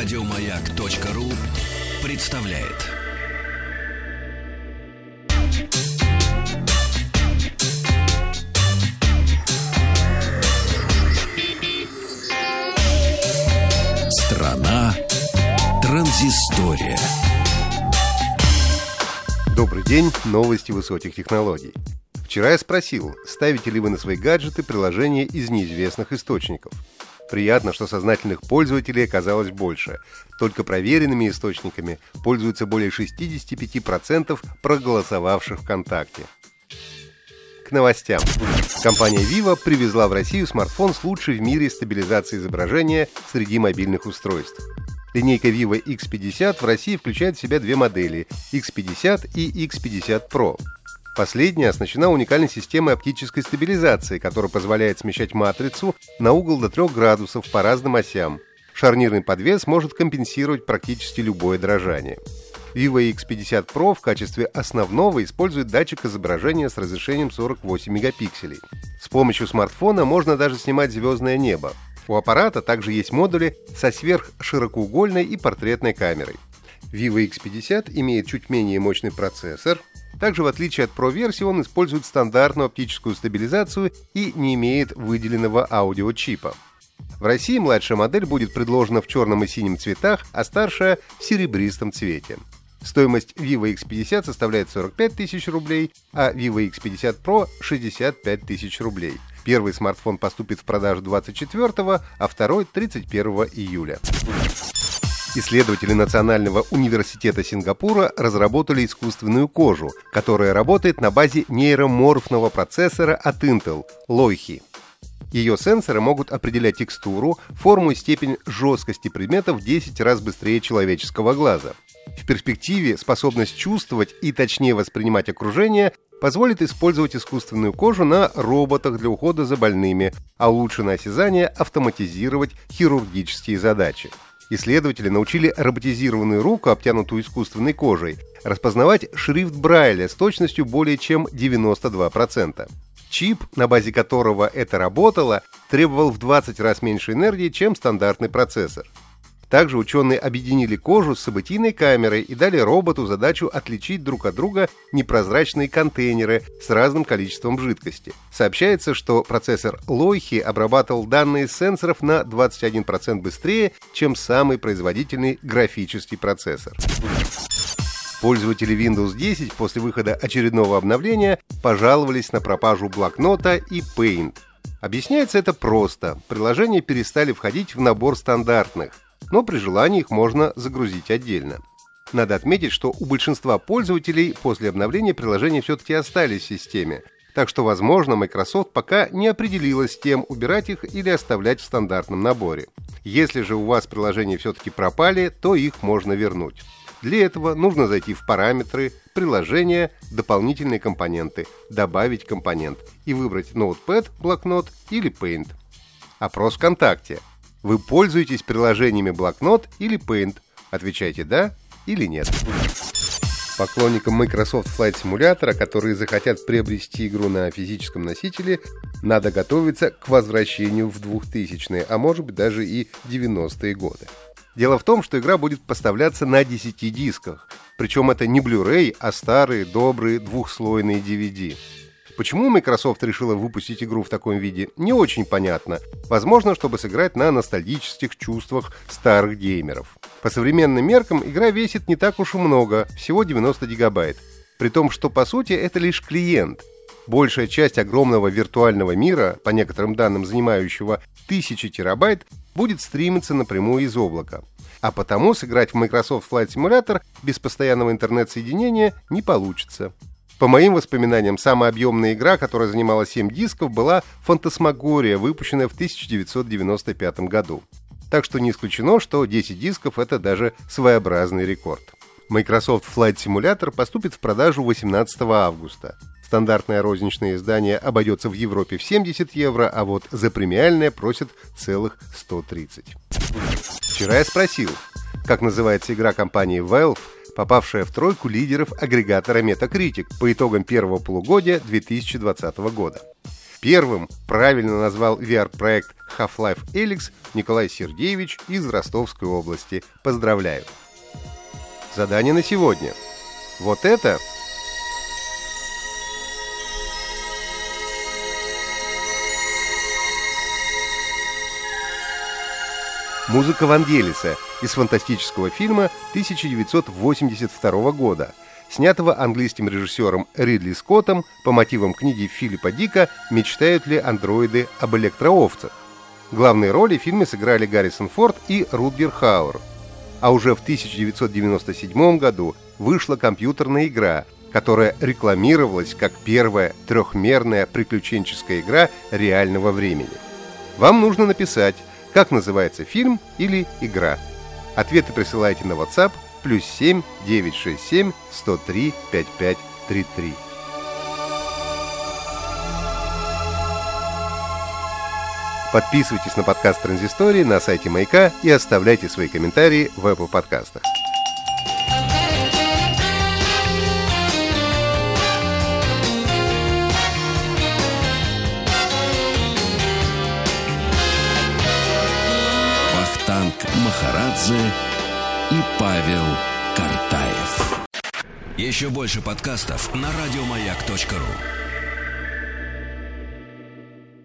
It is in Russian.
Радиомаяк.ру представляет. Страна транзистория. Добрый день, новости высоких технологий. Вчера я спросил, ставите ли вы на свои гаджеты приложения из неизвестных источников. Приятно, что сознательных пользователей оказалось больше. Только проверенными источниками пользуются более 65% проголосовавших ВКонтакте. К новостям. Компания Vivo привезла в Россию смартфон с лучшей в мире стабилизацией изображения среди мобильных устройств. Линейка Vivo X50 в России включает в себя две модели – X50 и X50 Pro. Последняя оснащена уникальной системой оптической стабилизации, которая позволяет смещать матрицу на угол до 3 градусов по разным осям. Шарнирный подвес может компенсировать практически любое дрожание. Vivo X50 Pro в качестве основного использует датчик изображения с разрешением 48 мегапикселей. С помощью смартфона можно даже снимать звездное небо. У аппарата также есть модули со сверхширокоугольной и портретной камерой. Vivo X50 имеет чуть менее мощный процессор, также, в отличие от Pro-версии, он использует стандартную оптическую стабилизацию и не имеет выделенного аудиочипа. В России младшая модель будет предложена в черном и синем цветах, а старшая – в серебристом цвете. Стоимость Vivo X50 составляет 45 тысяч рублей, а Vivo X50 Pro – 65 тысяч рублей. Первый смартфон поступит в продажу 24, а второй – 31 июля. Исследователи Национального университета Сингапура разработали искусственную кожу, которая работает на базе нейроморфного процессора от Intel – Loihi. Ее сенсоры могут определять текстуру, форму и степень жесткости предмета в 10 раз быстрее человеческого глаза. В перспективе способность чувствовать и точнее воспринимать окружение позволит использовать искусственную кожу на роботах для ухода за больными, а улучшенное осязание автоматизировать хирургические задачи. Исследователи научили роботизированную руку, обтянутую искусственной кожей, распознавать шрифт Брайля с точностью более чем 92%. Чип, на базе которого это работало, требовал в 20 раз меньше энергии, чем стандартный процессор. Также ученые объединили кожу с событийной камерой и дали роботу задачу отличить друг от друга непрозрачные контейнеры с разным количеством жидкости. Сообщается, что процессор Лойхи обрабатывал данные сенсоров на 21% быстрее, чем самый производительный графический процессор. Пользователи Windows 10 после выхода очередного обновления пожаловались на пропажу блокнота и Paint. Объясняется это просто. Приложения перестали входить в набор стандартных – но при желании их можно загрузить отдельно. Надо отметить, что у большинства пользователей после обновления приложения все-таки остались в системе, так что, возможно, Microsoft пока не определилась с тем, убирать их или оставлять в стандартном наборе. Если же у вас приложения все-таки пропали, то их можно вернуть. Для этого нужно зайти в параметры, приложения, дополнительные компоненты, добавить компонент и выбрать Notepad, блокнот или Paint. Опрос ВКонтакте. Вы пользуетесь приложениями блокнот или Paint? Отвечайте «да» или «нет». Поклонникам Microsoft Flight Simulator, которые захотят приобрести игру на физическом носителе, надо готовиться к возвращению в 2000-е, а может быть даже и 90-е годы. Дело в том, что игра будет поставляться на 10 дисках, причем это не Blu-ray, а старые, добрые, двухслойные DVD. Почему Microsoft решила выпустить игру в таком виде, не очень понятно. Возможно, чтобы сыграть на ностальгических чувствах старых геймеров. По современным меркам игра весит не так уж и много, всего 90 гигабайт. При том, что по сути это лишь клиент. Большая часть огромного виртуального мира, по некоторым данным занимающего тысячи терабайт, будет стримиться напрямую из облака. А потому сыграть в Microsoft Flight Simulator без постоянного интернет-соединения не получится. По моим воспоминаниям, самая объемная игра, которая занимала 7 дисков, была «Фантасмагория», выпущенная в 1995 году. Так что не исключено, что 10 дисков – это даже своеобразный рекорд. Microsoft Flight Simulator поступит в продажу 18 августа. Стандартное розничное издание обойдется в Европе в 70 евро, а вот за премиальное просят целых 130. Вчера я спросил, как называется игра компании Valve, попавшая в тройку лидеров агрегатора Metacritic по итогам первого полугодия 2020 года. Первым правильно назвал VR-проект Half-Life Elix Николай Сергеевич из Ростовской области. Поздравляю! Задание на сегодня. Вот это Музыка Вангелиса из фантастического фильма 1982 года, снятого английским режиссером Ридли Скоттом по мотивам книги Филиппа Дика «Мечтают ли андроиды об электроовцах?». Главные роли в фильме сыграли Гаррисон Форд и Рутгер Хауэр. А уже в 1997 году вышла компьютерная игра, которая рекламировалась как первая трехмерная приключенческая игра реального времени. Вам нужно написать как называется фильм или игра? Ответы присылайте на WhatsApp плюс 7 967 103 5533. Подписывайтесь на подкаст Транзистории на сайте Маяка и оставляйте свои комментарии в Apple подкастах. Вахтанг Махарадзе и Павел Картаев. Еще больше подкастов на радиомаяк.ру